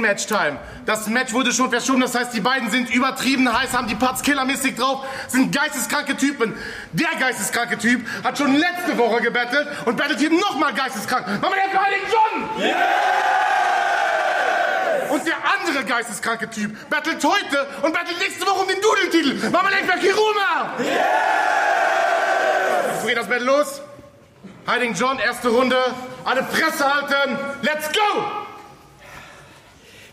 Main Match Time. Das Match wurde schon verschoben, das heißt, die beiden sind übertrieben heiß, haben die Parts Killer-Mystik drauf, sind geisteskranke Typen. Der geisteskranke Typ hat schon letzte Woche gebettelt und bettelt hier nochmal geisteskrank. Mama, der Heiligen John! Yeah! Und der andere geisteskranke Typ bettelt heute und bettelt nächste Woche um den Dudeltitel. Mama, der Kiruma! Yeah! So geht das Battle los. Heiligen John, erste Runde. Alle Fresse halten. Let's go!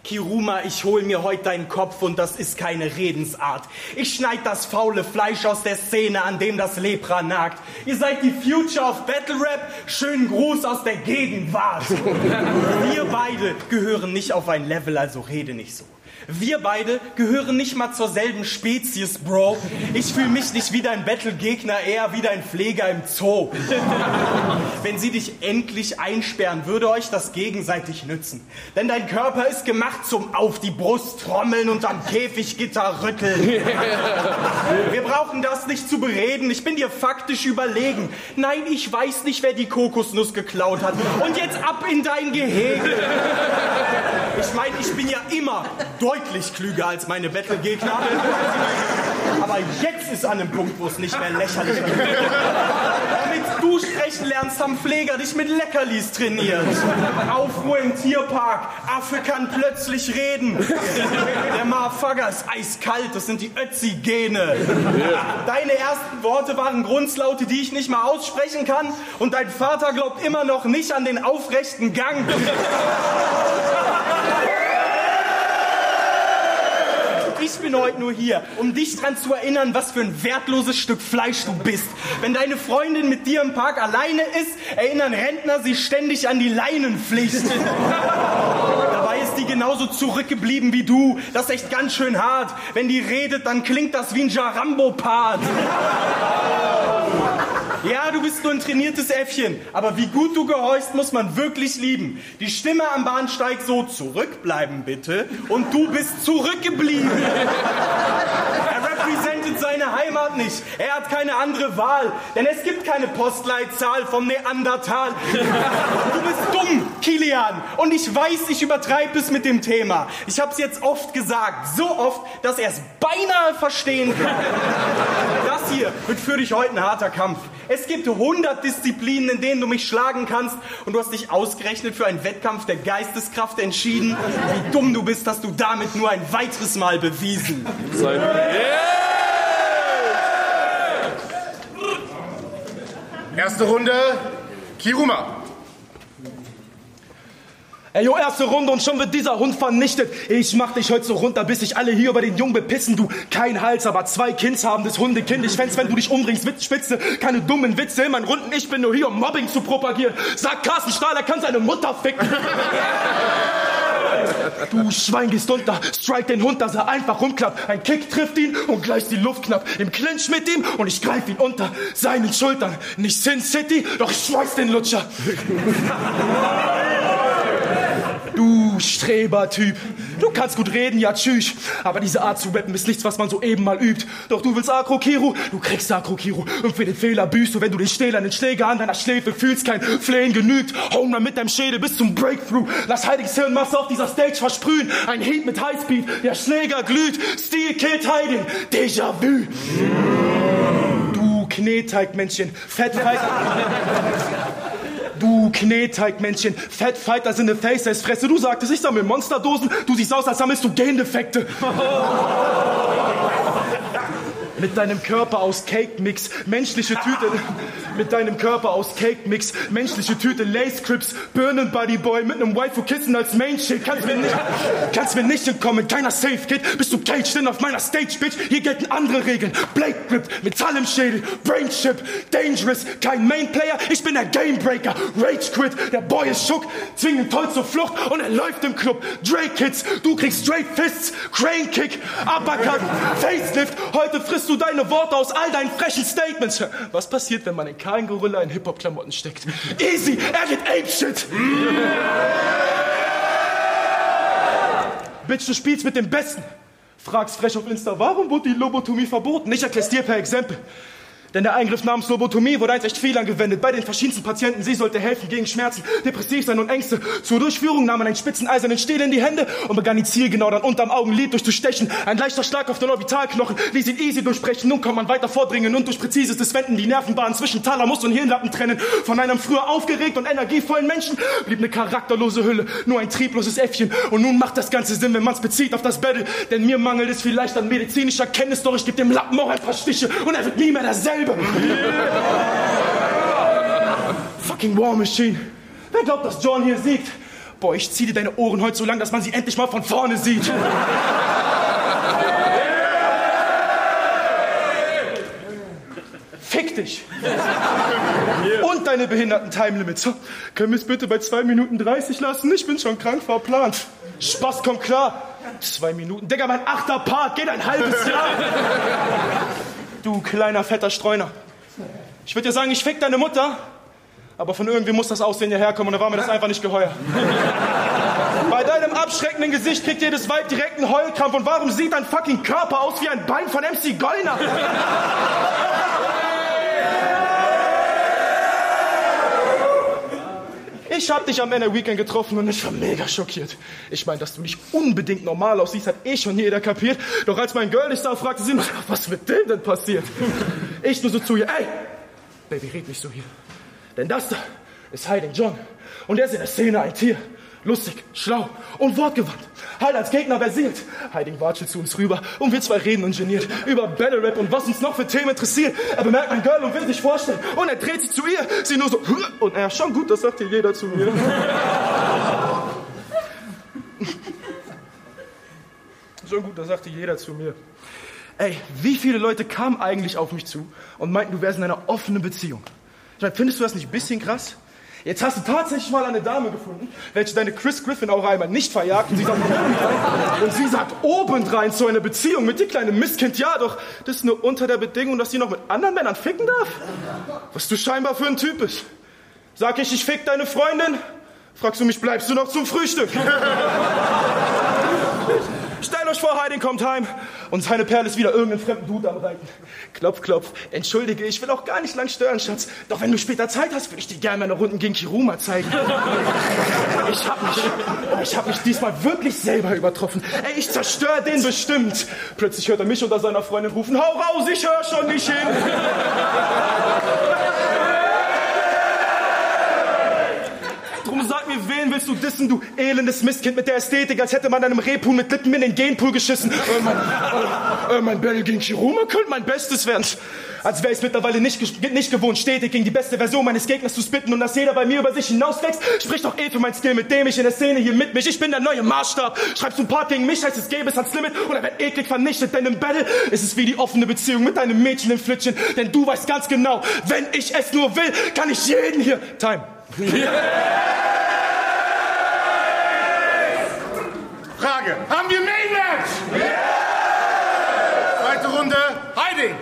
Kiruma, ich hol mir heute deinen Kopf und das ist keine Redensart. Ich schneid das faule Fleisch aus der Szene, an dem das Lepra nagt. Ihr seid die Future of Battle Rap. Schönen Gruß aus der Gegenwart. Wir beide gehören nicht auf ein Level, also rede nicht so. Wir beide gehören nicht mal zur selben Spezies, Bro. Ich fühle mich nicht wie dein Battle-Gegner, eher wie dein Pfleger im Zoo. Wenn sie dich endlich einsperren, würde euch das gegenseitig nützen. Denn dein Körper ist gemacht zum Auf die Brust trommeln und am Käfiggitter rütteln. Wir brauchen das nicht zu bereden. Ich bin dir faktisch überlegen. Nein, ich weiß nicht, wer die Kokosnuss geklaut hat. Und jetzt ab in dein Gehege. Ich meine, ich bin ja immer deutlich klüger als meine Battle-Gegner. Aber jetzt ist an dem Punkt, wo es nicht mehr lächerlich wird. Damit du sprechen lernst, haben Pfleger dich mit Leckerlis trainiert. Aufruhr im Tierpark. Affe kann plötzlich reden. Der Motherfucker ist eiskalt. Das sind die Ötzi-Gene. Deine ersten Worte waren Grundslaute, die ich nicht mal aussprechen kann. Und dein Vater glaubt immer noch nicht an den aufrechten Gang. Ich bin heute nur hier, um dich daran zu erinnern, was für ein wertloses Stück Fleisch du bist. Wenn deine Freundin mit dir im Park alleine ist, erinnern Rentner sie ständig an die Leinenpflicht. Dabei ist die genauso zurückgeblieben wie du. Das ist echt ganz schön hart. Wenn die redet, dann klingt das wie ein Jarambo-Part. Ja, du bist nur ein trainiertes Äffchen, aber wie gut du gehorchst, muss man wirklich lieben. Die Stimme am Bahnsteig so zurückbleiben bitte und du bist zurückgeblieben. Er repräsentiert seine Heimat nicht. Er hat keine andere Wahl, denn es gibt keine Postleitzahl vom Neandertal. Du bist dumm, Kilian, und ich weiß, ich übertreibe es mit dem Thema. Ich habe es jetzt oft gesagt, so oft, dass er es beinahe verstehen kann. Das hier wird für dich heute ein harter Kampf. Es gibt 100 Disziplinen, in denen du mich schlagen kannst und du hast dich ausgerechnet für einen Wettkampf der Geisteskraft entschieden. Wie dumm du bist, hast du damit nur ein weiteres Mal bewiesen. Sein Erste Runde, Kiruma. Ey, jo, erste Runde und schon wird dieser Hund vernichtet. Ich mach dich heute so runter, bis sich alle hier über den Jungen bepissen. Du, kein Hals, aber zwei Kinds haben das Hundekind. Ich fänd's, wenn du dich umbringst, Witz, Spitze. Keine dummen Witze in meinen Runden. Ich bin nur hier, um Mobbing zu propagieren. Sag Carsten Stahl, er kann seine Mutter ficken. Du Schwein gehst unter, strike den Hund, dass er einfach rumklappt. Ein Kick trifft ihn und gleich die Luft knapp. Im Clinch mit ihm und ich greif ihn unter seinen Schultern. Nicht Sin City, doch ich schmeiß den Lutscher. Du Strebertyp. Du kannst gut reden, ja tschüss. Aber diese Art zu rappen ist nichts, was man so eben mal übt. Doch du willst Akro-Kiru, du kriegst Akro-Kiru. Und für den Fehler büßt du, wenn du den stählernen Schläger an deiner Schläfe fühlst. Kein Flehen genügt. Home mit deinem Schädel bis zum Breakthrough. Lass heiliges Hirnmasse auf dieser Stage versprühen. Ein Heat mit Highspeed, der Schläger glüht. Stil killt Heiding. Déjà-vu. Du Kneteigmännchen. Fettfighter. Du Kneteigmännchen, Fettfighter sind eine Face-Fresse. Du sagtest, ich sammle Monsterdosen. Du siehst aus, als sammelst du Gendefekte. Mit deinem Körper aus Cake Mix, menschliche Tüte. Mit deinem Körper aus Cake Mix, menschliche Tüte, Lace Crips, Birnen Buddy Boy mit einem Waifu Kissen als Main Shit. Kannst mir nicht, kannst mir nicht entkommen, keiner Safe Kid. Bist du caged in auf meiner Stage, Bitch? Hier gelten andere Regeln. Blade Grip, Metall im Schädel, Brain Chip, Dangerous, kein Main Player. Ich bin der Game Breaker, Rage Quit. Der Boy ist schock, zwingend toll zur Flucht und er läuft im Club. Drake Kids, du kriegst Straight Fists, Crane Kick, Uppercut, Facelift. Heute frisst du deine Worte aus all deinen frechen Statements. Was passiert, wenn man einen kahlen Gorilla in Hip-Hop-Klamotten steckt? Easy, er geht Ape-Shit. Bitch, du spielst mit dem Besten. Fragst frech auf Insta, warum wurde die Lobotomie verboten? Ich erklär's dir per Exempel. Denn der Eingriff namens Lobotomie wurde einst echt viel angewendet bei den verschiedensten Patienten. Sie sollte helfen gegen Schmerzen, depressiv sein und Ängste. Zur Durchführung nahm man einen spitzen eisernen Stiel in die Hände und begann ihn zielgenau dann unterm Augenlid durchzustechen. Ein leichter Schlag auf den Orbitalknochen ließ ihn easy durchbrechen. Nun kann man weiter vordringen und durch präzises Wenden die Nervenbahnen zwischen Thalamus und Hirnlappen trennen. Von einem früher aufgeregten und energievollen Menschen blieb eine charakterlose Hülle, nur ein triebloses Äffchen. Und nun macht das Ganze Sinn, wenn man es bezieht auf das Battle. Denn mir mangelt es vielleicht an medizinischer Kenntnis, doch ich gebe dem Lappen auch ein paar Stiche und er wird nie mehr derselbe. Fucking War Machine. Wer glaubt, dass John hier siegt? Boah, ich zieh dir deine Ohren heute so lang, dass man sie endlich mal von vorne sieht. Fick dich. Und deine behinderten Time Limits. Können wir es bitte bei 2 Minuten 30 lassen? Ich bin schon krank verplant. Spaß kommt klar. Zwei Minuten. Digga, mein achter Part geht ein halbes Jahr. Du kleiner fetter Streuner. Ich würde dir sagen, ich fick deine Mutter, aber von irgendwie muss das Aussehen hierher kommen und da war mir das einfach nicht geheuer. Bei deinem abschreckenden Gesicht kriegt jedes Weib direkt einen Heulkrampf und warum sieht dein fucking Körper aus wie ein Bein von MC Gollner? Ich hab dich am Ende Weekend getroffen und ich war mega schockiert. Ich meine, dass du nicht unbedingt normal aussiehst, hat eh schon jeder kapiert. Doch als mein Girl dich da fragte, sie nur, was mit dem denn passiert? Ich nur so zu ihr, ey, Baby, red nicht so hier. Denn das da ist Hiding John. Und er ist in der Szene ein Tier. Lustig, schlau und wortgewandt. Halt als Gegner versiert. Hiding watschelt zu uns rüber und wir zwei reden ungeniert über Battle Rap und was uns noch für Themen interessiert. Er bemerkt mein Girl und will sich vorstellen. Und er dreht sich zu ihr. Sie nur so, und er, schon gut, das sagt hier jeder zu mir. schon gut, das sagte jeder zu mir. Ey, wie viele Leute kamen eigentlich auf mich zu und meinten, du wärst in einer offenen Beziehung? Ich meine, findest du das nicht ein bisschen krass? Jetzt hast du tatsächlich mal eine Dame gefunden, welche deine Chris Griffin auch einmal nicht verjagt und sie sagt obendrein, und sie sagt obendrein zu einer Beziehung mit dir kleine Mistkind, ja, doch das ist nur unter der Bedingung, dass sie noch mit anderen Männern ficken darf. Was du scheinbar für ein Typ bist. Sag ich, ich fick deine Freundin, fragst du mich, bleibst du noch zum Frühstück? Stellt euch vor, Heiding kommt heim und seine Perle ist wieder irgendeinen fremden Dude am Reiten. Klopf, klopf. Entschuldige, ich will auch gar nicht lang stören, Schatz. Doch wenn du später Zeit hast, würde ich dir gerne meine Runden gegen Kiruma zeigen. Ich hab mich, ich hab mich diesmal wirklich selber übertroffen. Ey, ich zerstöre den bestimmt. Plötzlich hört er mich unter seiner Freundin rufen, hau raus, ich höre schon nicht hin. Drum sag mir, wen willst du dissen, du elendes Mistkind mit der Ästhetik, als hätte man einem Rehpool mit Lippen in den Genpool geschissen. Äh, mein, äh, äh, mein Battle gegen Kiruma könnte mein Bestes werden. Als wäre ich mittlerweile nicht, nicht gewohnt, stetig gegen die beste Version meines Gegners zu spitten und dass jeder bei mir über sich hinauswächst, spricht doch eh für mein Skill, mit dem ich in der Szene hier mit mich. Ich bin der neue Maßstab. Schreibst du ein Part gegen mich, heißt es gäbe es ans Limit oder wird eklig vernichtet, denn im Battle ist es wie die offene Beziehung mit deinem Mädchen im Flittchen, denn du weißt ganz genau, wenn ich es nur will, kann ich jeden hier... Time. Frage, haben wir Main Match? Zweite Runde, Hiding.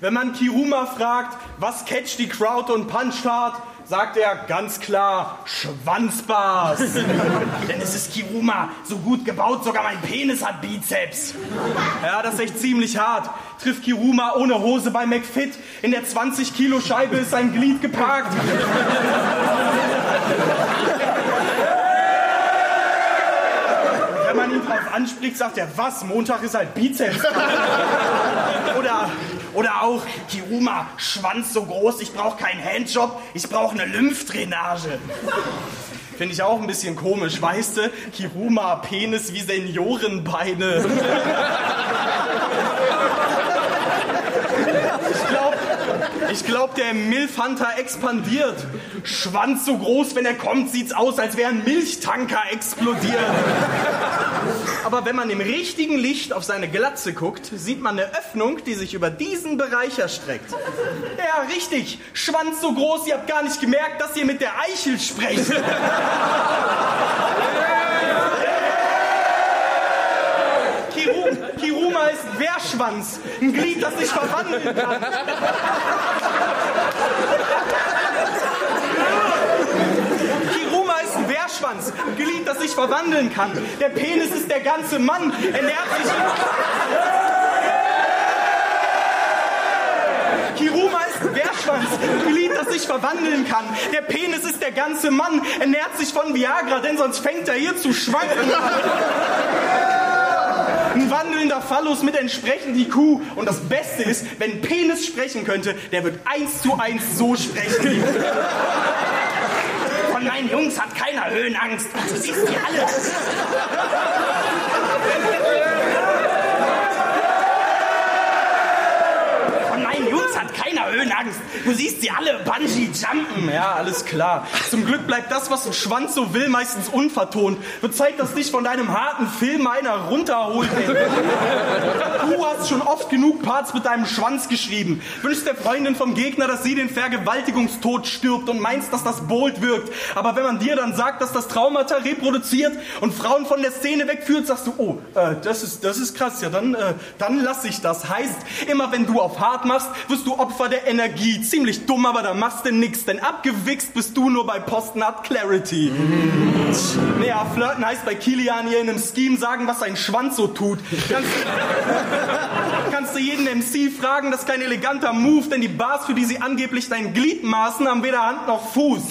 Wenn man Kiruma fragt, was catcht die Crowd und puncht hart, sagt er ganz klar Schwanzbars. Denn es ist Kiruma, so gut gebaut, sogar mein Penis hat Bizeps. Ja, das ist echt ziemlich hart. Trifft Kiruma ohne Hose bei McFit. In der 20 Kilo Scheibe ist sein Glied geparkt. Drauf anspricht, sagt er, was? Montag ist halt Bizeps. Oder, oder auch Kiruma, Schwanz so groß, ich brauche keinen Handjob, ich brauche eine Lymphdrainage. Finde ich auch ein bisschen komisch, weißt du? Kiruma, Penis wie Seniorenbeine. Ich glaube, der Milfhunter expandiert. Schwanz so groß, wenn er kommt, sieht's aus, als wäre ein Milchtanker explodiert. Aber wenn man im richtigen Licht auf seine Glatze guckt, sieht man eine Öffnung, die sich über diesen Bereich erstreckt. Ja, richtig. Schwanz so groß, ihr habt gar nicht gemerkt, dass ihr mit der Eichel sprecht. Kiru Ein Wehrschwanz. Ein Glied, das sich verwandeln kann. Kiruma ist ein Wehrschwanz. Ein Glied, das sich verwandeln kann. Der Penis ist der ganze Mann. Er nährt sich... Kiruma ist ein Bärschwanz, ein Glied, das sich verwandeln kann. Der Penis ist der ganze Mann, er nährt sich von Viagra, denn sonst fängt er hier zu schwanken. Wandelnder Phallus mit entsprechend IQ. Und das Beste ist, wenn Penis sprechen könnte, der wird eins zu eins so sprechen. Von meinen Jungs hat keiner Höhenangst. Du siehst die alle. Von meinen Jungs keiner Höhenangst. Du siehst sie alle Bungee jumpen. Ja, alles klar. Zum Glück bleibt das, was ein Schwanz so will, meistens unvertont. Zeit, dass dich von deinem harten Film einer runterholt. Du hast schon oft genug Parts mit deinem Schwanz geschrieben. Wünschst der Freundin vom Gegner, dass sie den Vergewaltigungstod stirbt und meinst, dass das bold wirkt. Aber wenn man dir dann sagt, dass das Traumata reproduziert und Frauen von der Szene wegführt, sagst du, oh, äh, das ist, das ist krass. Ja, dann, äh, dann lass ich das. Heißt, immer wenn du auf hart machst, wirst du Opfer der Energie. Ziemlich dumm, aber da machst du nix, denn abgewichst bist du nur bei Postnut Clarity. Naja, flirten heißt bei Kilian hier in einem Scheme sagen, was sein Schwanz so tut. Kannst, kannst du jeden MC fragen, das ist kein eleganter Move, denn die Bars, für die sie angeblich dein Glied maßen, haben weder Hand noch Fuß.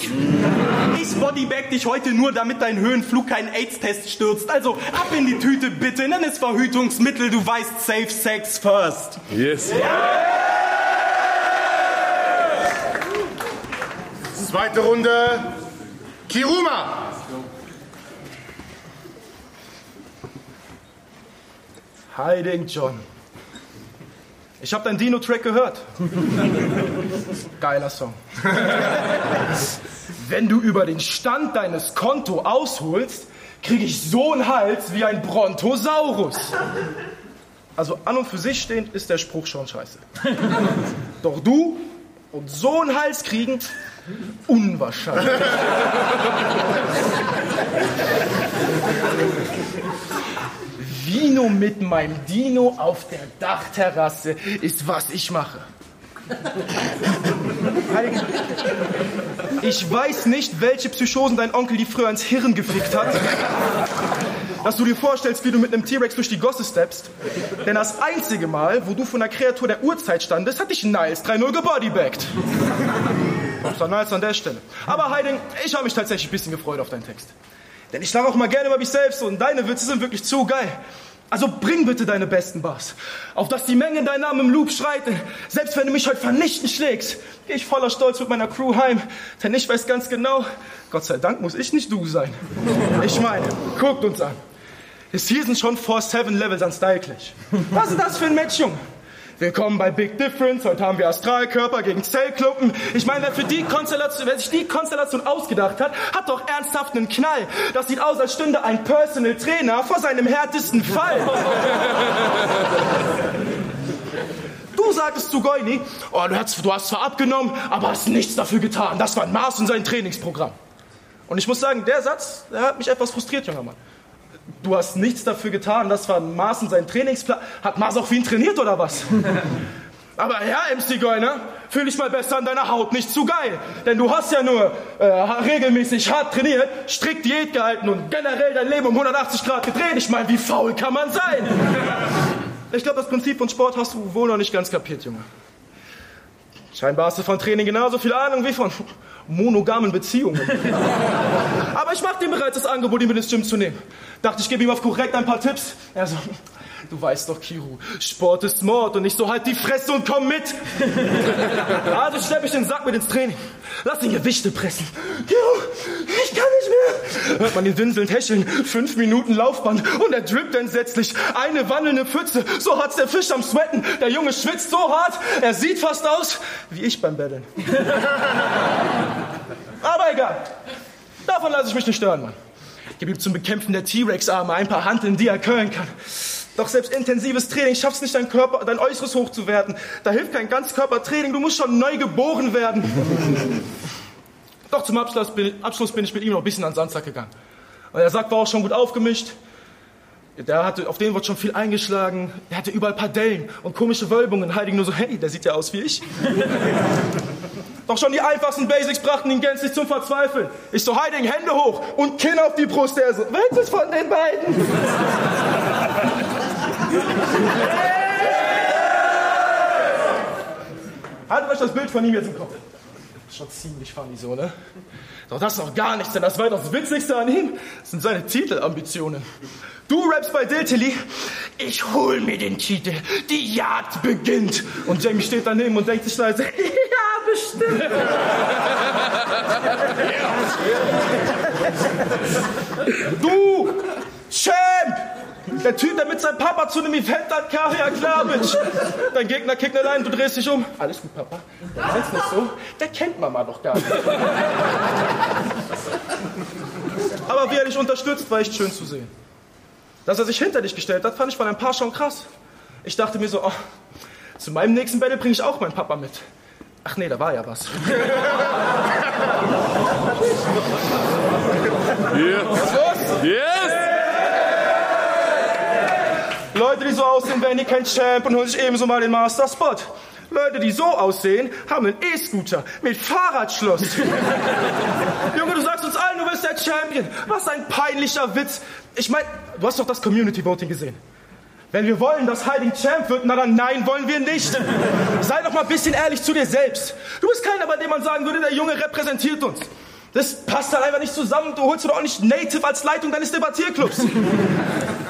Ich bodybag dich heute nur, damit dein Höhenflug keinen AIDS-Test stürzt. Also ab in die Tüte bitte, nenn es Verhütungsmittel, du weißt, safe sex first. Yes. Zweite Runde. Kiruma. Hiding John. Ich habe deinen Dino-Track gehört. Geiler Song. Wenn du über den Stand deines Konto ausholst, kriege ich so einen Hals wie ein Brontosaurus. Also an und für sich stehend ist der Spruch schon scheiße. Doch du und so einen Hals kriegen, unwahrscheinlich. Vino mit meinem Dino auf der Dachterrasse ist, was ich mache. Ich weiß nicht, welche Psychosen dein Onkel die früher ins Hirn gefickt hat. Dass du dir vorstellst, wie du mit einem T-Rex durch die Gosse steppst. Denn das einzige Mal, wo du von einer Kreatur der Urzeit standest, hat dich Niles 3-0 gebodybaggt. War Niles an der Stelle. Aber Heiding, ich habe mich tatsächlich ein bisschen gefreut auf deinen Text. Denn ich sage auch mal gerne über mich selbst und deine Witze sind wirklich zu geil. Also bring bitte deine besten Bars. Auf dass die Menge deinen Namen im Loop schreit. Selbst wenn du mich heute vernichtend schlägst, gehe ich voller Stolz mit meiner Crew heim. Denn ich weiß ganz genau, Gott sei Dank muss ich nicht du sein. Ich meine, guckt uns an. Das hier sind schon 4-7 Levels an Style Clash. Was ist das für ein Match, Junge? Willkommen bei Big Difference. Heute haben wir Astralkörper gegen Zellklumpen. Ich meine, wer, für die Konstellation, wer sich die Konstellation ausgedacht hat, hat doch ernsthaft einen Knall. Das sieht aus, als stünde ein Personal Trainer vor seinem härtesten Fall. Du sagtest zu Goini, oh, du, hast, du hast zwar abgenommen, aber hast nichts dafür getan. Das war ein Maß in sein Trainingsprogramm. Und ich muss sagen, der Satz, der hat mich etwas frustriert, junger Mann. Du hast nichts dafür getan, das war Maß in seinen Trainingsplan. Hat Maß auch für ihn trainiert oder was? Aber ja, MC Goiner, fühl dich mal besser an deiner Haut, nicht zu geil. Denn du hast ja nur äh, regelmäßig hart trainiert, strikt Diät gehalten und generell dein Leben um 180 Grad gedreht. Ich meine, wie faul kann man sein? Ich glaube, das Prinzip von Sport hast du wohl noch nicht ganz kapiert, Junge. Scheinbar hast du von Training genauso viel Ahnung wie von monogamen Beziehungen. Aber ich mache ihm bereits das Angebot, ihn mit ins Gym zu nehmen. Dachte, ich gebe ihm auf korrekt ein paar Tipps. Er so, du weißt doch, Kiru, Sport ist Mord und ich so, halt die Fresse und komm mit. Also schlepp ich den Sack mit ins Training. Lass ihn Gewichte pressen. Kiru, ich kann nicht mehr. Hört man ihn winselnd hecheln. Fünf Minuten Laufband und er drippt entsetzlich. Eine wandelnde Pfütze. So hat's der Fisch am Sweaten. Der Junge schwitzt so hart, er sieht fast aus wie ich beim Betteln. Aber egal. Davon lasse ich mich nicht stören, Mann. Gib ihm zum Bekämpfen der T-Rex-Arme ein paar Hanteln, die er curlen kann. Doch selbst intensives Training schafft es nicht, dein Körper, dein Äußeres hochzuwerten. Da hilft kein Ganzkörpertraining, du musst schon neu geboren werden. Doch zum Abschluss bin, Abschluss bin ich mit ihm noch ein bisschen an Sandsack gegangen. Und der Sack war auch schon gut aufgemischt. Der hatte, auf den wurde schon viel eingeschlagen. Er hatte überall Padellen und komische Wölbungen. Heiding nur so, hey, der sieht ja aus wie ich. Doch schon die einfachsten Basics brachten ihn gänzlich zum Verzweifeln. Ich so, Heiding, Hände hoch und Kinn auf die Brust. Er so, welches von den beiden? Haltet euch das Bild von ihm jetzt im Kopf. Schon ziemlich funny so, ne? Doch das ist noch gar nichts, denn das weitaus Witzigste an ihm sind seine Titelambitionen. Du rappst bei Diltily, ich hol mir den Titel, die Jagd beginnt. Und Jamie steht daneben und denkt sich leise, ja, bestimmt. du, Champ! Der Typ, der mit seinem Papa zu einem Event hat, kam, ja klar, Bitch. Dein Gegner kickt allein, du drehst dich um. Alles gut, Papa. Der meinst nicht so? Der kennt Mama doch gar nicht. Aber wie er dich unterstützt, war echt schön zu sehen. Dass er sich hinter dich gestellt hat, fand ich von ein paar schon krass. Ich dachte mir so, oh, zu meinem nächsten Battle bringe ich auch meinen Papa mit. Ach nee, da war ja was. Yeah. Was ist los? Yes! Leute, die so aussehen, werden hier kein Champ und holen sich ebenso mal den Master Spot. Leute, die so aussehen, haben einen E-Scooter mit Fahrradschloss. Junge, du sagst uns allen, du bist der Champion. Was ein peinlicher Witz. Ich meine, du hast doch das Community Voting gesehen. Wenn wir wollen, dass Hiding Champ wird, na dann nein, wollen wir nicht. Sei doch mal ein bisschen ehrlich zu dir selbst. Du bist keiner, bei dem man sagen würde, der Junge repräsentiert uns. Das passt dann einfach nicht zusammen. Du holst doch auch nicht Native als Leitung deines Debattierclubs.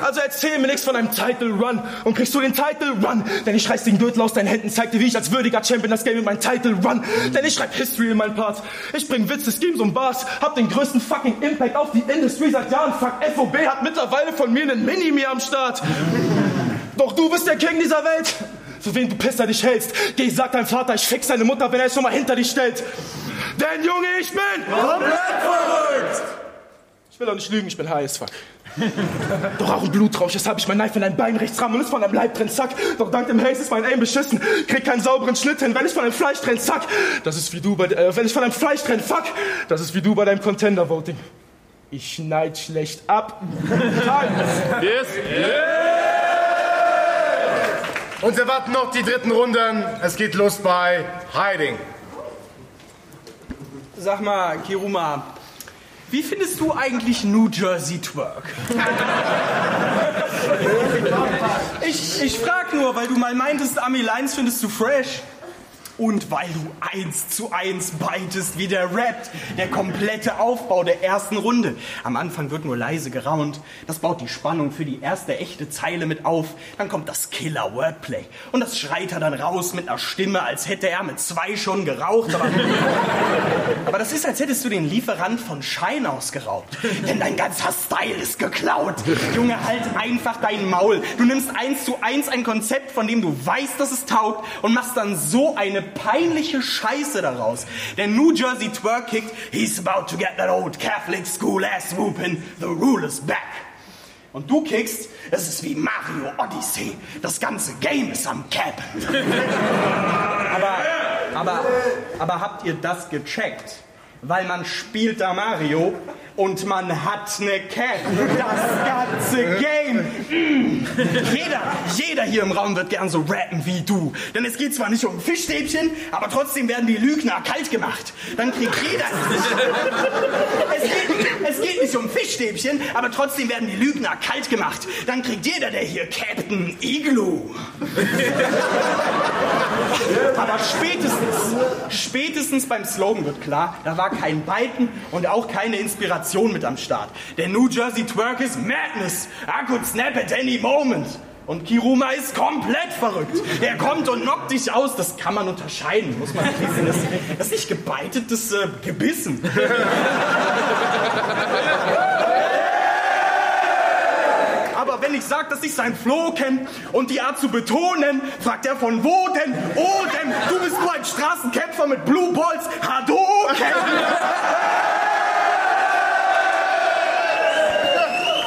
Also erzähl mir nichts von einem Title Run und kriegst du den Title Run. Denn ich reiß den Gürtel aus deinen Händen, zeig dir, wie ich als würdiger Champion das Game mit meinem Title Run. Denn ich schreib History in meinen Part. Ich bring Witze, Schemes und Bars, hab den größten fucking Impact auf die Industry seit Jahren. Fuck, FOB hat mittlerweile von mir einen Mini-Me am Start. Doch du bist der King dieser Welt. Für wen du Pisser dich hältst. Geh, sag deinem Vater, ich fix seine Mutter, wenn er es schon mal hinter dich stellt. Denn Junge, ich bin komplett verrückt. Ich will auch nicht lügen, ich bin high as fuck. Doch auch ein Blutrausch, deshalb ich mein Knife in dein Bein rechts ramme und ist von deinem Leib drin, zack. Doch dank dem Haze ist mein Aim beschissen. Krieg keinen sauberen Schnitt hin, wenn ich von deinem Fleisch trenn, zack. Das ist wie du bei, äh, wenn ich von deinem Fleisch trenn, fuck. Das ist wie du bei deinem Contender-Voting. Ich schneid schlecht ab. Yes! Uns erwarten noch die dritten Runden. Es geht los bei Hiding. Sag mal, Kiruma, wie findest du eigentlich New Jersey Twerk? ich, ich frag nur, weil du mal meintest, Ami Lines findest du fresh. Und weil du eins zu eins beitest, wie der rappt. Der komplette Aufbau der ersten Runde. Am Anfang wird nur leise geraunt. Das baut die Spannung für die erste echte Zeile mit auf. Dann kommt das Killer-Wordplay. Und das schreit er dann raus mit einer Stimme, als hätte er mit zwei schon geraucht. Aber, aber das ist, als hättest du den Lieferant von Schein ausgeraubt. Denn dein ganzer Style ist geklaut. Junge, halt einfach dein Maul. Du nimmst eins zu eins ein Konzept, von dem du weißt, dass es taugt und machst dann so eine peinliche Scheiße daraus. Der New Jersey Twerk kickt, he's about to get that old Catholic school ass whooping, the rule is back. Und du kickst, es ist wie Mario Odyssey. Das ganze Game ist am Cap. aber, aber, aber habt ihr das gecheckt? Weil man spielt da Mario und man hat eine Cap. Das ganze. Jeder, jeder hier im Raum wird gern so rappen wie du. Denn es geht zwar nicht um Fischstäbchen, aber trotzdem werden die Lügner kalt gemacht. Dann kriegt jeder... Es geht, es geht nicht um Fischstäbchen, aber trotzdem werden die Lügner kalt gemacht. Dann kriegt jeder, der hier Captain Igloo. Aber spätestens, spätestens beim Slogan wird klar, da war kein Biten und auch keine Inspiration mit am Start. Der New Jersey Twerk ist Madness. I could snap at any moment. Und Kiruma ist komplett verrückt. Er kommt und knockt dich aus. Das kann man unterscheiden, muss man wissen. Das, ist nicht gebeitet, das ist äh, gebissen. Wenn ich sag, dass ich sein Flow kenn und die Art zu betonen, fragt er von wo denn? Oh, denn du bist nur ein Straßenkämpfer mit Blue Balls. Hadouken!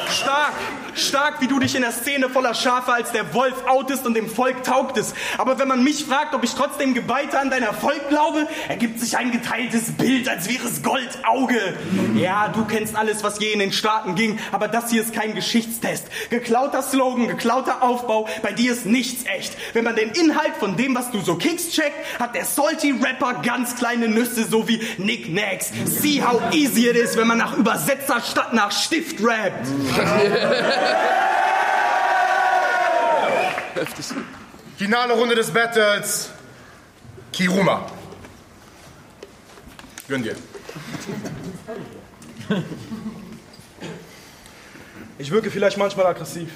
Stark, stark, wie du dich in der Szene voller Schafe als der Wolf outest und dem Volk taugtest. Aber wenn man mich fragt, ob ich trotzdem geweihter an dein Erfolg glaube, ergibt sich ein geteiltes Bild, als wäre es Goldauge. Ja, du kennst alles, was je in den Staaten ging, aber das hier ist kein Geschichtstest. Geklauter Slogan, geklauter Aufbau, bei dir ist nichts echt. Wenn man den Inhalt von dem, was du so kickst, checkt, hat der Salty Rapper ganz kleine Nüsse, so wie Nick Nags. See how easy it is, wenn man nach Übersetzer statt nach Stift rappt. Finale Runde des Battles. Kiruma. Gönn dir. Ich wirke vielleicht manchmal aggressiv.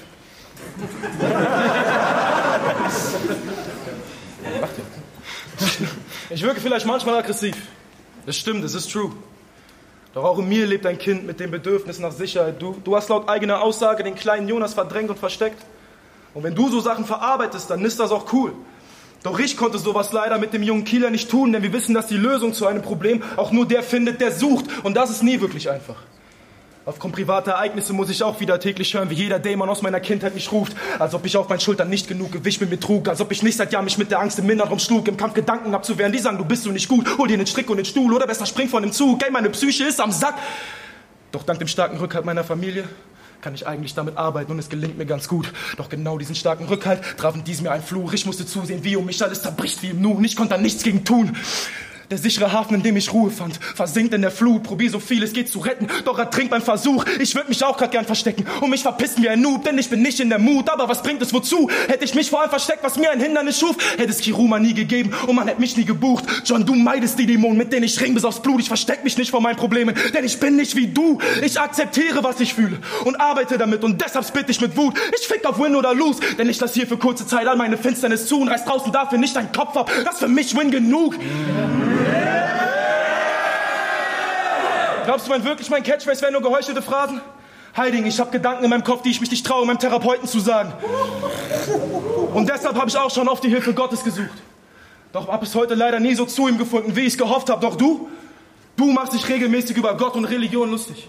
Ich wirke vielleicht manchmal aggressiv. Das stimmt, es ist true. Doch auch in mir lebt ein Kind mit dem Bedürfnis nach Sicherheit. Du, du hast laut eigener Aussage den kleinen Jonas verdrängt und versteckt. Und wenn du so Sachen verarbeitest, dann ist das auch cool. Doch ich konnte sowas leider mit dem jungen Kieler nicht tun, denn wir wissen, dass die Lösung zu einem Problem auch nur der findet, der sucht. Und das ist nie wirklich einfach. Aufgrund privater Ereignisse muss ich auch wieder täglich hören, wie jeder Dämon aus meiner Kindheit mich ruft. Als ob ich auf meinen Schultern nicht genug Gewicht mit mir trug. Als ob ich nicht seit Jahren mich mit der Angst im Inneren schlug. Im Kampf Gedanken abzuwehren. Die sagen, du bist du nicht gut. Hol dir den Strick und den Stuhl. Oder besser spring von dem Zug. Ey, meine Psyche ist am Sack. Doch dank dem starken Rückhalt meiner Familie kann ich eigentlich damit arbeiten und es gelingt mir ganz gut. Doch genau diesen starken Rückhalt trafen dies mir ein Fluch. Ich musste zusehen, wie um mich alles zerbricht wie im Nu. Ich konnte da nichts gegen tun. Der sichere Hafen, in dem ich Ruhe fand, versinkt in der Flut. Probier so viel es geht zu retten, doch ertrinkt beim Versuch. Ich würde mich auch grad gern verstecken und mich verpissen wie ein Noob, denn ich bin nicht in der Mut. Aber was bringt es wozu? Hätte ich mich vor allem versteckt, was mir ein Hindernis schuf, hätte es Kiruma nie gegeben und man hätte mich nie gebucht. John, du meidest die Dämonen, mit denen ich ring bis aufs Blut. Ich versteck mich nicht vor meinen Problemen, denn ich bin nicht wie du. Ich akzeptiere, was ich fühle und arbeite damit und deshalb spit ich mit Wut. Ich fick auf Win oder Lose, denn ich lass hier für kurze Zeit all meine Finsternis zu und reiß draußen dafür nicht deinen Kopf ab. Das für mich Win genug. Glaubst du mein wirklich, mein Catchphrase wären nur geheuchelte Phrasen? Heiding, ich habe Gedanken in meinem Kopf, die ich mich nicht traue, meinem Therapeuten zu sagen. Und deshalb habe ich auch schon oft die Hilfe Gottes gesucht. Doch habe es heute leider nie so zu ihm gefunden, wie ich es gehofft habe. Doch du, du machst dich regelmäßig über Gott und Religion lustig.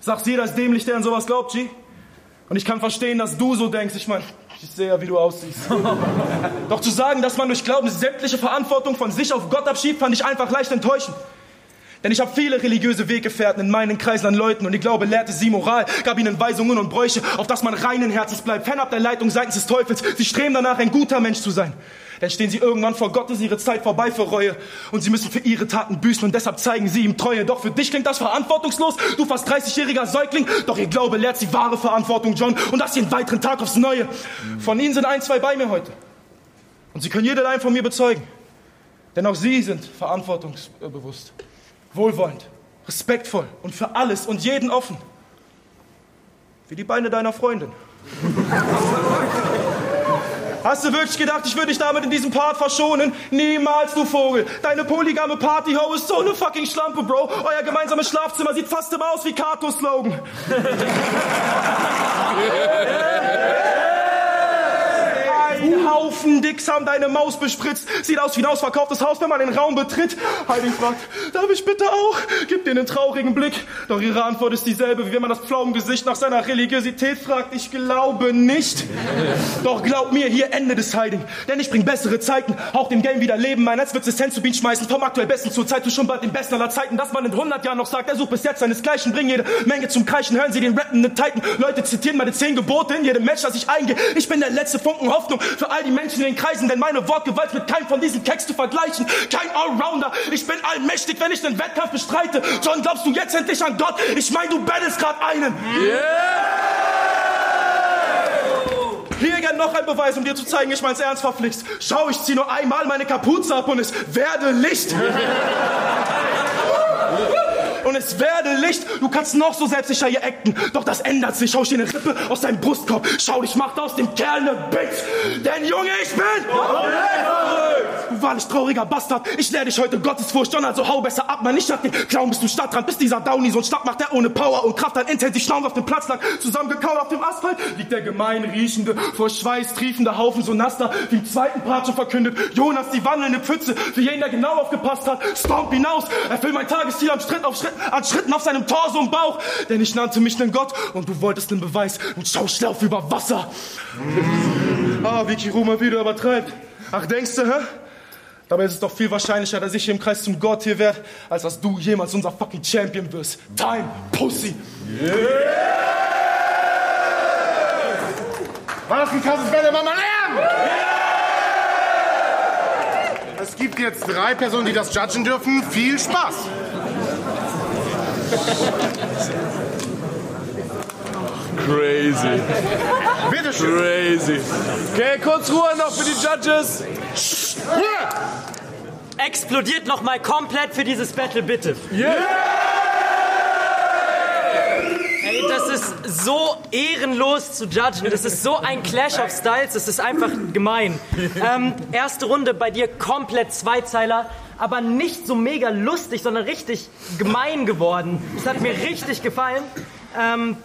Sagst, jeder ist dämlich, der an sowas glaubt, G. Und ich kann verstehen, dass du so denkst. Ich meine, ich sehe ja, wie du aussiehst. Doch zu sagen, dass man durch Glauben sämtliche Verantwortung von sich auf Gott abschiebt, fand ich einfach leicht enttäuschend. Denn ich habe viele religiöse Weggefährten in meinen Kreisen an Leuten und die Glaube lehrte sie Moral, gab ihnen Weisungen und Bräuche, auf dass man reinen Herzens bleibt, fernab der Leitung seitens des Teufels. Sie streben danach, ein guter Mensch zu sein. Dann stehen sie irgendwann vor Gott, ist ihre Zeit vorbei für Reue und sie müssen für ihre Taten büßen und deshalb zeigen sie ihm Treue. Doch für dich klingt das verantwortungslos, du fast 30-jähriger Säugling, doch ihr Glaube lehrt sie wahre Verantwortung, John, und das jeden weiteren Tag aufs Neue. Von ihnen sind ein, zwei bei mir heute und sie können jeder allein von mir bezeugen, denn auch sie sind verantwortungsbewusst wohlwollend, respektvoll und für alles und jeden offen. Wie die Beine deiner Freundin. Hast du wirklich gedacht, ich würde dich damit in diesem Part verschonen? Niemals, du Vogel. Deine polygame Partyho ist so eine fucking Schlampe, Bro. Euer gemeinsames Schlafzimmer sieht fast immer aus wie Katos Slogan. Ein Haufen Dicks haben deine Maus bespritzt. Sieht aus wie ein ausverkauftes Haus, wenn man den Raum betritt. Heidi fragt, darf ich bitte auch? Gib dir einen traurigen Blick. Doch ihre Antwort ist dieselbe, wie wenn man das Pflaumengesicht nach seiner Religiosität fragt. Ich glaube nicht. Doch glaub mir, hier endet es, Heiding. Denn ich bring bessere Zeiten. Auch dem Game wieder Leben. Mein Netz wird zu Bienen schmeißen. Vom aktuell Besten zur Zeit zu schon bald den Besten aller Zeiten. Dass man in 100 Jahren noch sagt, er sucht bis jetzt seinesgleichen. Bring jede Menge zum Kreischen. Hören Sie den rappenden Titan. Leute zitieren meine zehn Gebote in jedem Match, das ich eingehe. Ich bin der letzte Funken Hoffnung für all die Menschen in den Kreisen, denn meine Wortgewalt mit keinem von diesen Keks zu vergleichen. Kein Allrounder. Ich bin allmächtig, wenn ich den Wettkampf bestreite. John, glaubst du jetzt endlich an Gott? Ich mein, du battlest grad einen. Hier gern noch ein Beweis, um dir zu zeigen, ich mein's ernst verflixt. Schau, ich zieh nur einmal meine Kapuze ab und es werde Licht. Und es werde Licht. Du kannst noch so selbstsicher hier acten. Doch das ändert sich. Schau ich dir eine Rippe aus deinem Brustkorb. Schau, ich mach aus dem Kerl ne Bitch. Denn Junge, ich bin... Du wahrlich trauriger Bastard. Ich lehr dich heute Gottesfurcht. John, also hau besser ab, man. Ich hab den Clown bis zum Stadtrand. Bis dieser Downy so ein Start macht, der ohne Power und Kraft dann intensiv schnaubend auf dem Platz lag. Zusammengekaut auf dem Asphalt liegt der gemein riechende, vor Schweiß triefende Haufen so nass wie im zweiten Part schon verkündet. Jonas, die wandelnde Pfütze. Für jeden, der genau aufgepasst hat. Stomp hinaus. Erfüll mein Tagesziel am Schritt auf Schritt, an Schritten auf seinem Torso und Bauch. Denn ich nannte mich nen Gott und du wolltest nen Beweis. Und schau, ich lauf über Wasser. Ah, wie Kiruma wieder übertreibt. Ach, denkst du, hä? Dabei ist es doch viel wahrscheinlicher, dass ich hier im Kreis zum Gott hier werde, als dass du jemals unser fucking Champion wirst. Time, Pussy. War das ein krasses Battle? Mach mal Lärm! Es gibt jetzt drei Personen, die das judgen dürfen. Viel Spaß! Crazy. Bitteschön. Crazy. Okay, kurz Ruhe noch für die Judges. Explodiert noch mal komplett für dieses Battle, bitte. Yeah! Ey, das ist so ehrenlos zu judgen. Das ist so ein Clash of Styles. Das ist einfach gemein. Ähm, erste Runde bei dir komplett Zweizeiler, aber nicht so mega lustig, sondern richtig gemein geworden. Das hat mir richtig gefallen. Ähm,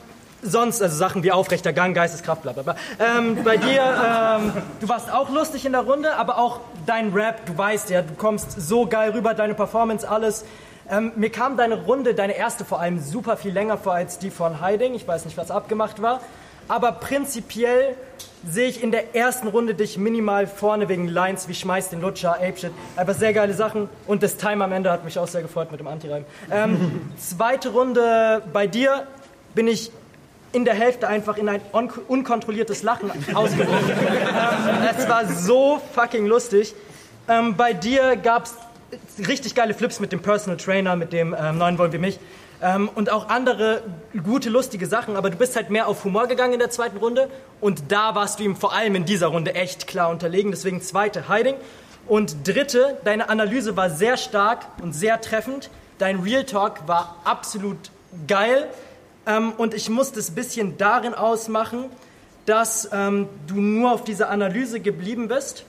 sonst, also Sachen wie aufrechter Gang, Geisteskraft, bla bla bla. Ähm, bei dir, ähm, du warst auch lustig in der Runde, aber auch dein Rap, du weißt ja, du kommst so geil rüber, deine Performance, alles. Ähm, mir kam deine Runde, deine erste vor allem, super viel länger vor als die von Hiding. Ich weiß nicht, was abgemacht war. Aber prinzipiell sehe ich in der ersten Runde dich minimal vorne wegen Lines wie Schmeiß den Lutscher, Apeshit. Einfach sehr geile Sachen. Und das Time am Ende hat mich auch sehr gefreut mit dem Anti-Reim. Ähm, zweite Runde bei dir bin ich in der Hälfte einfach in ein un unkontrolliertes Lachen ausgebrochen. ähm, es war so fucking lustig. Ähm, bei dir gab es richtig geile Flips mit dem Personal Trainer, mit dem ähm, neuen Wollen wie mich. Ähm, und auch andere gute, lustige Sachen, aber du bist halt mehr auf Humor gegangen in der zweiten Runde und da warst du ihm vor allem in dieser Runde echt klar unterlegen, deswegen zweite Hiding. Und dritte, deine Analyse war sehr stark und sehr treffend. Dein Real Talk war absolut geil. Ähm, und ich musste es ein bisschen darin ausmachen, dass ähm, du nur auf dieser Analyse geblieben bist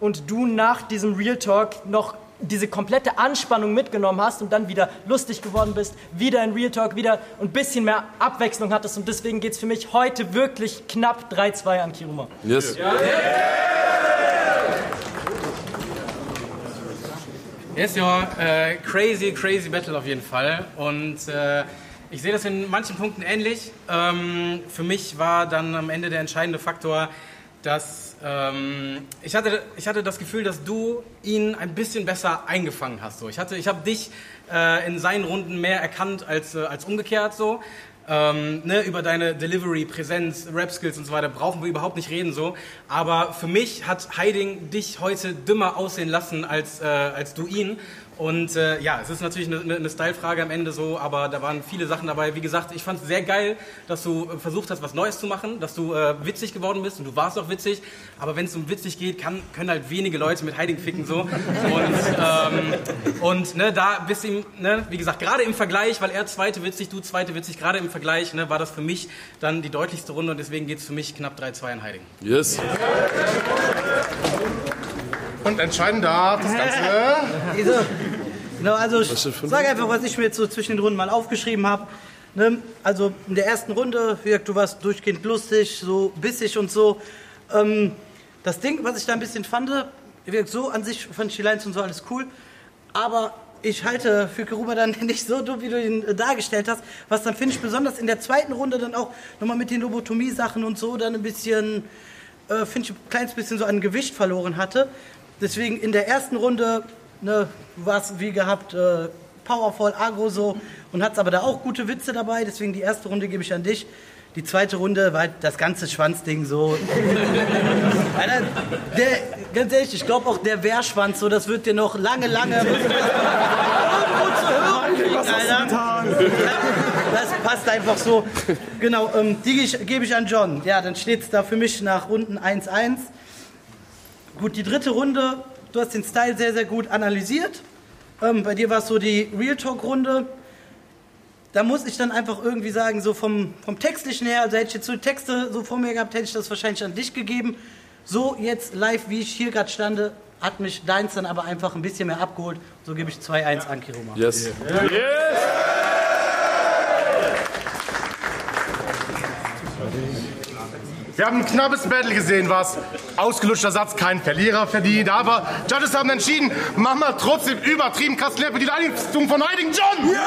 und du nach diesem Real Talk noch diese komplette Anspannung mitgenommen hast und dann wieder lustig geworden bist, wieder in Real Talk, wieder ein bisschen mehr Abwechslung hattest. Und deswegen geht es für mich heute wirklich knapp 3-2 an Kiruma. Yes. Ja. Yes, ja, äh, crazy, crazy Battle auf jeden Fall. Und äh, ich sehe das in manchen Punkten ähnlich. Ähm, für mich war dann am Ende der entscheidende Faktor, dass ähm, ich, hatte, ich hatte das Gefühl, dass du ihn ein bisschen besser eingefangen hast. So. Ich, ich habe dich äh, in seinen Runden mehr erkannt als, äh, als umgekehrt. So. Ähm, ne, über deine Delivery, Präsenz, Rap-Skills und so weiter brauchen wir überhaupt nicht reden so. Aber für mich hat Hiding dich heute dümmer aussehen lassen als, äh, als du ihn. Und äh, ja, es ist natürlich eine, eine Style-Frage am Ende so, aber da waren viele Sachen dabei. Wie gesagt, ich fand es sehr geil, dass du äh, versucht hast, was Neues zu machen, dass du äh, witzig geworden bist und du warst auch witzig. Aber wenn es um witzig geht, kann, können halt wenige Leute mit Hiding ficken so. Und, ähm, und ne, da bist du ihm, ne, wie gesagt, gerade im Vergleich, weil er zweite witzig, du zweite witzig, gerade im Vergleich ne, war das für mich dann die deutlichste Runde und deswegen geht es für mich knapp 3-2 in Hiding. Yes. Und entscheidend da das Ganze. genau, also ich sage einfach, was ich mir jetzt so zwischen den Runden mal aufgeschrieben habe. Ne? Also in der ersten Runde, du warst durchgehend lustig, so bissig und so. Ähm, das Ding, was ich da ein bisschen fand, so an sich fand ich die Lines und so alles cool, aber ich halte für Keruba dann nicht so dumm, wie du ihn äh, dargestellt hast. Was dann finde ich besonders in der zweiten Runde dann auch nochmal mit den Lobotomie-Sachen und so dann ein bisschen, äh, finde ich, ein kleines bisschen so an Gewicht verloren hatte. Deswegen in der ersten Runde ne, war es wie gehabt, äh, powerful, agro so und hat aber da auch gute Witze dabei. Deswegen die erste Runde gebe ich an dich. Die zweite Runde war halt das ganze Schwanzding so. Alter, der, ganz ehrlich, ich glaube auch der Wehrschwanz, so, das wird dir noch lange, lange irgendwo zu hören kriegen, Alter. Das passt einfach so. Genau, ähm, die gebe ich an John. Ja, dann steht es da für mich nach Runden 1-1. Gut, die dritte Runde, du hast den Style sehr, sehr gut analysiert. Ähm, bei dir war es so die Real Talk-Runde. Da muss ich dann einfach irgendwie sagen, so vom, vom Textlichen her, also hätte ich jetzt so die Texte so vor mir gehabt, hätte ich das wahrscheinlich an dich gegeben. So jetzt live, wie ich hier gerade stande, hat mich deins dann aber einfach ein bisschen mehr abgeholt. So gebe ich 2-1 an Kiroma. Yes. Yeah. yes. Wir haben ein knappes Battle gesehen, was ausgelutschter Satz, kein Verlierer verdient. Aber Judges haben entschieden, mach mal trotzdem übertrieben krass Leppe die Leistung von Heiligen John. Yeah!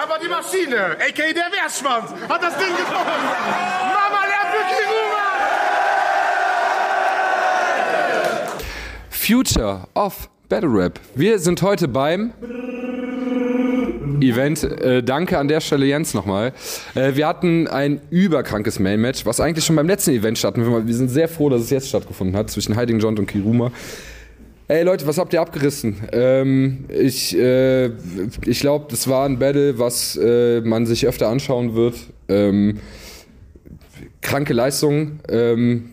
Aber die Maschine, a.k.a. der Wehrschwanz, hat das Ding gewonnen. Future of Battle Rap. Wir sind heute beim Event. Äh, danke an der Stelle Jens nochmal. Äh, wir hatten ein überkrankes Main-Match, was eigentlich schon beim letzten Event stattfand. Wir sind sehr froh, dass es jetzt stattgefunden hat zwischen Heiding John und Kiruma. Ey Leute, was habt ihr abgerissen? Ähm, ich äh, ich glaube, das war ein Battle, was äh, man sich öfter anschauen wird. Ähm, kranke Leistung. Ähm,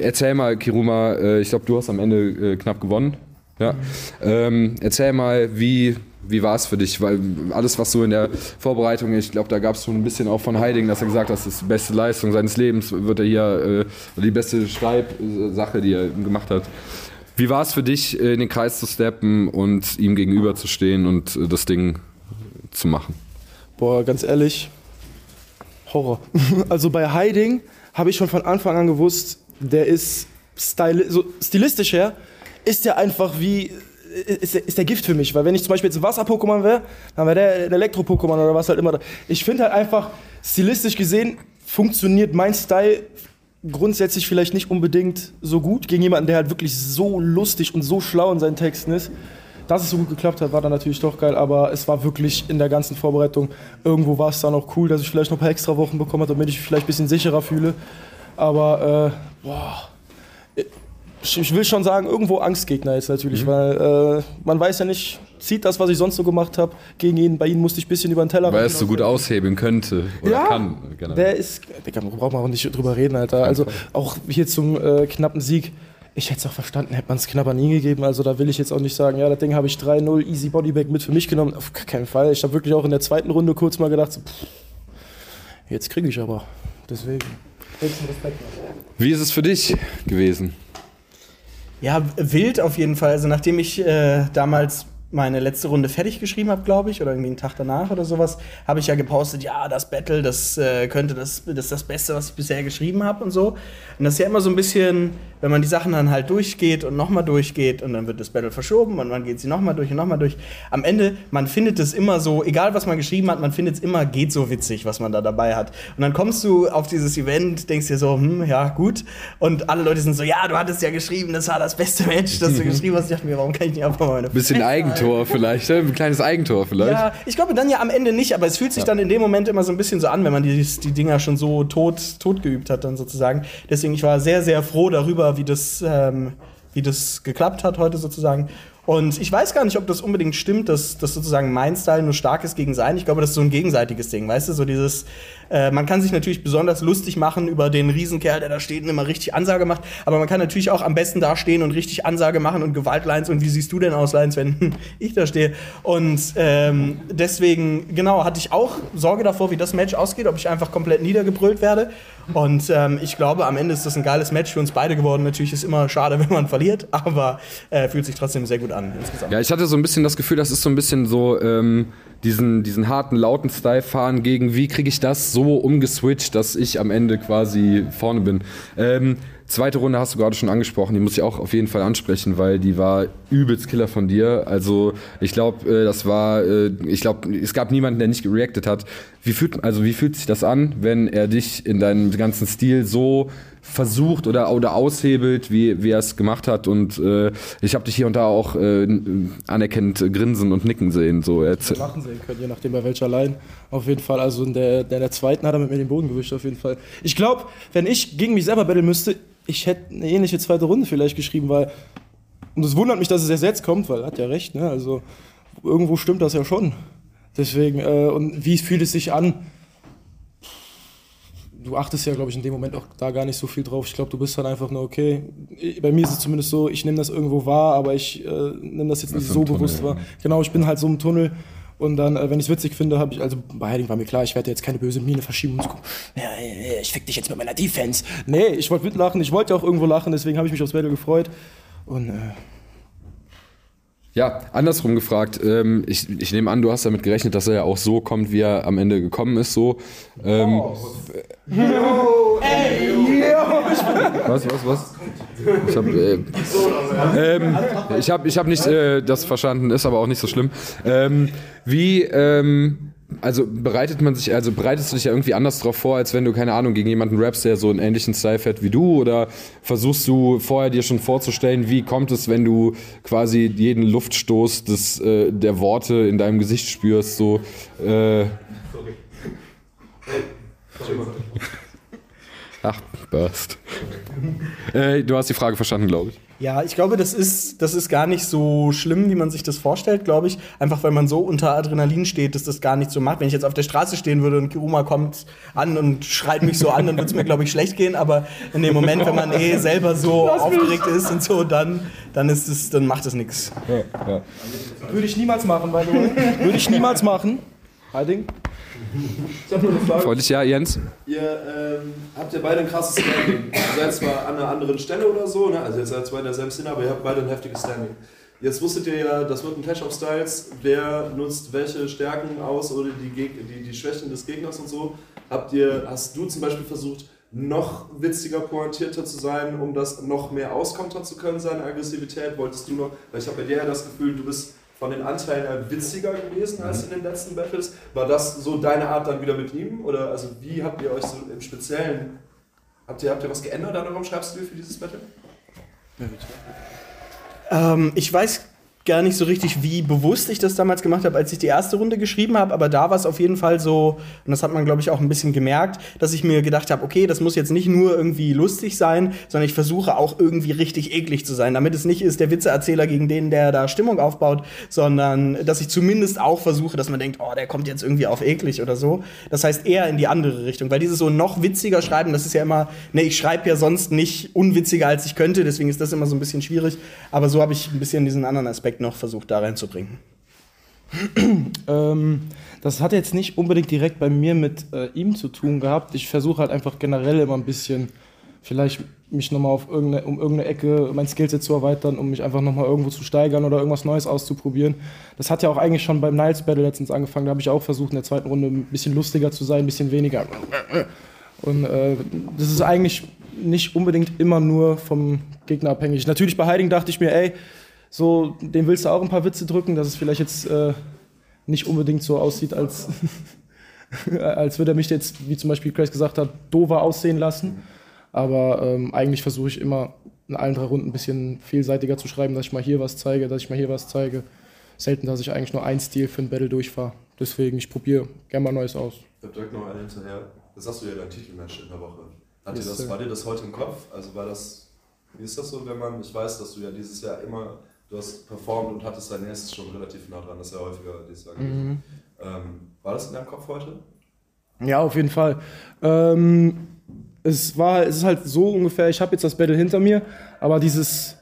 erzähl mal, Kiruma, äh, ich glaube, du hast am Ende äh, knapp gewonnen. Ja. Ähm, erzähl mal, wie, wie war es für dich? Weil alles, was so in der Vorbereitung, ich glaube, da gab es schon ein bisschen auch von Heiding, dass er gesagt hat, das ist die beste Leistung seines Lebens, wird er hier, äh, die beste Schreibsache, die er gemacht hat. Wie war es für dich, in den Kreis zu steppen und ihm gegenüber zu stehen und äh, das Ding zu machen? Boah, ganz ehrlich, Horror. Also bei Heiding habe ich schon von Anfang an gewusst, der ist styli so stilistisch her, ist der einfach wie ist der, ist der Gift für mich, weil wenn ich zum Beispiel jetzt ein Wasser-Pokémon wäre, dann wäre der ein Elektro-Pokémon oder was halt immer. Ich finde halt einfach, stilistisch gesehen, funktioniert mein Style grundsätzlich vielleicht nicht unbedingt so gut gegen jemanden, der halt wirklich so lustig und so schlau in seinen Texten ist. Dass es so gut geklappt hat, war dann natürlich doch geil, aber es war wirklich in der ganzen Vorbereitung, irgendwo war es dann auch cool, dass ich vielleicht noch ein paar extra Wochen bekommen habe, damit ich mich vielleicht ein bisschen sicherer fühle. Aber, äh, boah, ich, will schon sagen, irgendwo Angstgegner jetzt natürlich, Mhm. weil äh, man weiß ja nicht, zieht das, was ich sonst so gemacht habe, gegen ihn. Bei ihm musste ich ein bisschen über den Teller Weil er es so gut aushebeln könnte oder Ja, kann. generell. Der ist, Digga, da braucht man auch nicht drüber reden, Alter. Also auch hier zum äh, knappen Sieg. Ich hätte es auch verstanden, hätte man es knapp an ihn gegeben. Also da will ich jetzt auch nicht sagen, ja, das Ding habe ich 3-0 easy Bodybag mit für mich genommen. Auf gar keinen Fall. Ich habe wirklich auch in der zweiten Runde kurz mal gedacht, so, pff, jetzt kriege ich aber. Deswegen. Wie ist es für dich gewesen? Ja, wild auf jeden Fall. Also nachdem ich äh, damals meine letzte Runde fertig geschrieben habe, glaube ich, oder irgendwie einen Tag danach oder sowas, habe ich ja gepostet, ja, das Battle, das äh, könnte das, das ist das Beste, was ich bisher geschrieben habe und so. Und das ist ja immer so ein bisschen, wenn man die Sachen dann halt durchgeht und nochmal durchgeht und dann wird das Battle verschoben und man geht sie nochmal durch und nochmal durch. Am Ende, man findet es immer so, egal was man geschrieben hat, man findet es immer, geht so witzig, was man da dabei hat. Und dann kommst du auf dieses Event, denkst dir so, hm, ja, gut. Und alle Leute sind so, ja, du hattest ja geschrieben, das war das beste Match, das du geschrieben hast. Ich dachte mir, warum kann ich nicht einfach mal meine Bisschen Fresse Eigentor vielleicht, ne? ein kleines Eigentor vielleicht. ja, ich glaube dann ja am Ende nicht, aber es fühlt sich dann in dem Moment immer so ein bisschen so an, wenn man die, die Dinger schon so tot, tot geübt hat, dann sozusagen. Deswegen, ich war sehr, sehr froh darüber, wie das, ähm, wie das geklappt hat heute sozusagen. Und ich weiß gar nicht, ob das unbedingt stimmt, dass, dass sozusagen mein Style nur stark ist gegen sein. Ich glaube, das ist so ein gegenseitiges Ding, weißt du? So dieses, äh, man kann sich natürlich besonders lustig machen über den Riesenkerl, der da steht und immer richtig Ansage macht. Aber man kann natürlich auch am besten da stehen und richtig Ansage machen und Gewaltlines. Und wie siehst du denn aus, Lines, wenn ich da stehe? Und ähm, deswegen, genau, hatte ich auch Sorge davor, wie das Match ausgeht, ob ich einfach komplett niedergebrüllt werde. Und ähm, ich glaube, am Ende ist das ein geiles Match für uns beide geworden. Natürlich ist immer schade, wenn man verliert, aber äh, fühlt sich trotzdem sehr gut an insgesamt. Ja, ich hatte so ein bisschen das Gefühl, das ist so ein bisschen so ähm, diesen, diesen harten, lauten Style fahren gegen, wie kriege ich das so umgeswitcht, dass ich am Ende quasi vorne bin. Ähm, zweite Runde hast du gerade schon angesprochen, die muss ich auch auf jeden Fall ansprechen, weil die war übelst Killer von dir. Also ich glaube, äh, das war, äh, ich glaube, es gab niemanden, der nicht gereactet hat. Wie fühlt, also wie fühlt sich das an, wenn er dich in deinem ganzen Stil so versucht oder, oder aushebelt, wie, wie er es gemacht hat. Und äh, ich habe dich hier und da auch äh, anerkennend grinsen und nicken sehen. So jetzt. Lachen sehen können, je nachdem bei welcher Line. Auf jeden Fall, also in der, der, der zweiten hat er mit mir den Boden gewischt, auf jeden Fall. Ich glaube, wenn ich gegen mich selber battlen müsste, ich hätte eine ähnliche zweite Runde vielleicht geschrieben, weil. Und es wundert mich, dass es erst jetzt kommt, weil er hat ja recht, ne? Also irgendwo stimmt das ja schon. Deswegen, äh, und wie fühlt es sich an? Du achtest ja, glaube ich, in dem Moment auch da gar nicht so viel drauf. Ich glaube, du bist dann einfach nur, okay, bei mir ist es zumindest so, ich nehme das irgendwo wahr, aber ich äh, nehme das jetzt nicht ist so Tunnel, bewusst ja. wahr. Genau, ich bin halt so im Tunnel. Und dann, äh, wenn ich es witzig finde, habe ich, also bei Heiding war mir klar, ich werde jetzt keine böse Miene verschieben und so, ja, ja, ich fick dich jetzt mit meiner Defense. Nee, ich wollte mitlachen, ich wollte ja auch irgendwo lachen, deswegen habe ich mich aufs Battle gefreut. Und äh, Ja, andersrum gefragt. Ähm, ich, ich nehme an, du hast damit gerechnet, dass er ja auch so kommt, wie er am Ende gekommen ist. So. Ähm, was, was, was? Ich habe äh, ähm, ich hab, ich hab nicht äh, das verstanden, ist aber auch nicht so schlimm. Ähm, wie, ähm, also bereitet man sich, also bereitest du dich ja irgendwie anders drauf vor, als wenn du, keine Ahnung, gegen jemanden rappst, der so einen ähnlichen Style fährt wie du? Oder versuchst du vorher dir schon vorzustellen, wie kommt es, wenn du quasi jeden Luftstoß des, äh, der Worte in deinem Gesicht spürst? So, äh, Ach, Burst. äh, du hast die Frage verstanden, glaube ich. Ja, ich glaube, das ist, das ist gar nicht so schlimm, wie man sich das vorstellt, glaube ich. Einfach weil man so unter Adrenalin steht, dass das gar nicht so macht. Wenn ich jetzt auf der Straße stehen würde und Kiruma kommt an und schreit mich so an, dann würde es mir, glaube ich, schlecht gehen. Aber in dem Moment, wenn man eh selber so aufgeregt ist und so, dann, dann, ist es, dann macht es nichts. Ja, ja. Würde ich niemals machen, by the way. Würde ich niemals machen. Heiding? Ich habe nur eine Frage. Freundlich, ja, Jens? Ihr ähm, habt ja beide ein krasses Standing. Ihr seid zwar an einer anderen Stelle oder so, ne? also ihr seid zwar in derselben Szene, aber ihr habt beide ein heftiges Standing. Jetzt wusstet ihr ja, das wird ein Clash of Styles. Wer nutzt welche Stärken aus oder die, Geg die, die Schwächen des Gegners und so? Habt ihr, hast du zum Beispiel versucht, noch witziger, pointierter zu sein, um das noch mehr auskontern zu können, seine Aggressivität? Wolltest du noch, weil ich habe bei dir ja das Gefühl, du bist von den Anteilen her witziger gewesen als in den letzten Battles. War das so deine Art dann wieder mit ihm? Oder also wie habt ihr euch so im Speziellen, habt ihr, habt ihr was geändert an eurem Schreibstil für dieses Battle? Ähm, ich weiß gar nicht so richtig, wie bewusst ich das damals gemacht habe, als ich die erste Runde geschrieben habe, aber da war es auf jeden Fall so, und das hat man, glaube ich, auch ein bisschen gemerkt, dass ich mir gedacht habe, okay, das muss jetzt nicht nur irgendwie lustig sein, sondern ich versuche auch irgendwie richtig eklig zu sein, damit es nicht ist der Witzeerzähler gegen den, der da Stimmung aufbaut, sondern dass ich zumindest auch versuche, dass man denkt, oh, der kommt jetzt irgendwie auf eklig oder so. Das heißt eher in die andere Richtung, weil dieses so noch witziger schreiben, das ist ja immer, ne, ich schreibe ja sonst nicht unwitziger als ich könnte, deswegen ist das immer so ein bisschen schwierig, aber so habe ich ein bisschen diesen anderen Aspekt noch versucht da reinzubringen. Ähm, das hat jetzt nicht unbedingt direkt bei mir mit äh, ihm zu tun gehabt. Ich versuche halt einfach generell immer ein bisschen, vielleicht mich nochmal auf irgendeine, um irgendeine Ecke mein Skillset zu erweitern, um mich einfach nochmal irgendwo zu steigern oder irgendwas Neues auszuprobieren. Das hat ja auch eigentlich schon beim Niles Battle letztens angefangen. Da habe ich auch versucht, in der zweiten Runde ein bisschen lustiger zu sein, ein bisschen weniger. Und äh, das ist eigentlich nicht unbedingt immer nur vom Gegner abhängig. Natürlich bei Heiding dachte ich mir, ey, so, dem willst du auch ein paar Witze drücken, dass es vielleicht jetzt äh, nicht unbedingt so aussieht, als, als würde er mich jetzt, wie zum Beispiel Chris gesagt hat, dover aussehen lassen. Aber ähm, eigentlich versuche ich immer in allen drei Runden ein bisschen vielseitiger zu schreiben, dass ich mal hier was zeige, dass ich mal hier was zeige. Selten, dass ich eigentlich nur ein Stil für ein Battle durchfahre. Deswegen, ich probiere gerne mal Neues aus. Ich hab direkt noch einen hinterher. Das hast du ja dein Titelmatch in der Woche. Hat Yes, dir das, war dir das heute im Kopf? Also war das, wie ist das so, wenn man, ich weiß, dass du ja dieses Jahr immer, du hast performt und hattest dein erstes schon relativ nah dran, das ist ja häufiger dieses Jahr gewesen. Mhm. Ähm, war das in deinem Kopf heute? Ja, auf jeden Fall. Ähm, es, war, es ist halt so ungefähr, ich habe jetzt das Battle hinter mir, aber dieses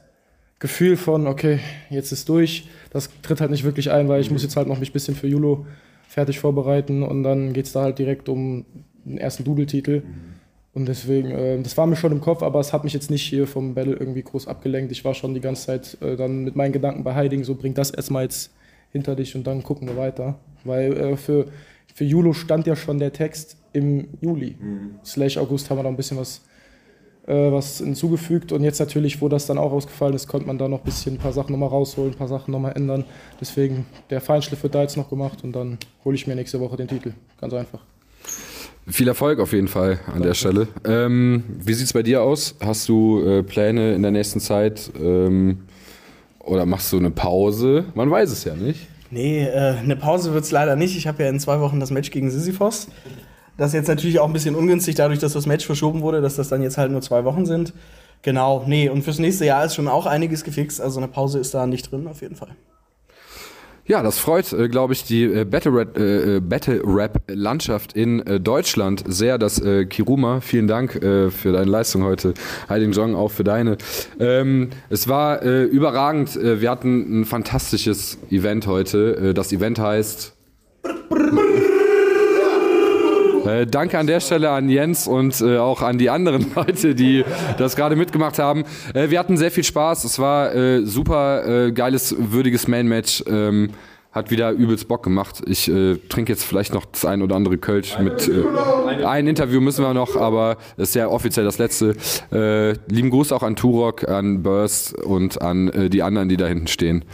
Gefühl von, okay, jetzt ist durch, das tritt halt nicht wirklich ein, weil ich muss jetzt halt noch mich ein bisschen für Julo fertig vorbereiten und dann geht es da halt direkt um den ersten Double-Titel. Und deswegen, äh, das war mir schon im Kopf, aber es hat mich jetzt nicht hier vom Battle irgendwie groß abgelenkt. Ich war schon die ganze Zeit äh, dann mit meinen Gedanken bei Heiding, so bring das erstmal jetzt hinter dich und dann gucken wir weiter. Weil äh, für, für Julo stand ja schon der Text im Juli. Slash August haben wir da ein bisschen was, äh, was hinzugefügt. Und jetzt natürlich, wo das dann auch ausgefallen ist, konnte man da noch ein bisschen ein paar Sachen nochmal rausholen, ein paar Sachen nochmal ändern. Deswegen, der Feinschliff wird da jetzt noch gemacht und dann hole ich mir nächste Woche den Titel. Ganz einfach. Viel Erfolg auf jeden Fall an der Stelle. Ähm, wie sieht's bei dir aus? Hast du äh, Pläne in der nächsten Zeit? Ähm, oder machst du eine Pause? Man weiß es ja nicht. Nee, äh, eine Pause wird's leider nicht. Ich habe ja in zwei Wochen das Match gegen Sisyphos. Das ist jetzt natürlich auch ein bisschen ungünstig, dadurch, dass das Match verschoben wurde, dass das dann jetzt halt nur zwei Wochen sind. Genau, nee, und fürs nächste Jahr ist schon auch einiges gefixt. Also eine Pause ist da nicht drin, auf jeden Fall. Ja, das freut, äh, glaube ich, die äh, Battle Rap, äh, äh, Battle Rap Landschaft in äh, Deutschland sehr. Das äh, Kiruma, vielen Dank für deine Leistung heute. Heiding Jong auch für deine. Ähm, es war überragend. Wir hatten ein fantastisches Event heute. Das Event heißt. Äh, danke an der Stelle an Jens und äh, auch an die anderen Leute, die das gerade mitgemacht haben. Äh, wir hatten sehr viel Spaß. Es war äh, super äh, geiles, würdiges Main-Match. Ähm, hat wieder übelst Bock gemacht. Ich äh, trinke jetzt vielleicht noch das ein oder andere Kölsch mit. Äh, ein Interview müssen wir noch, aber das ist ja offiziell das letzte. Äh, lieben Gruß auch an Turok, an Burst und an die anderen, die da hinten stehen.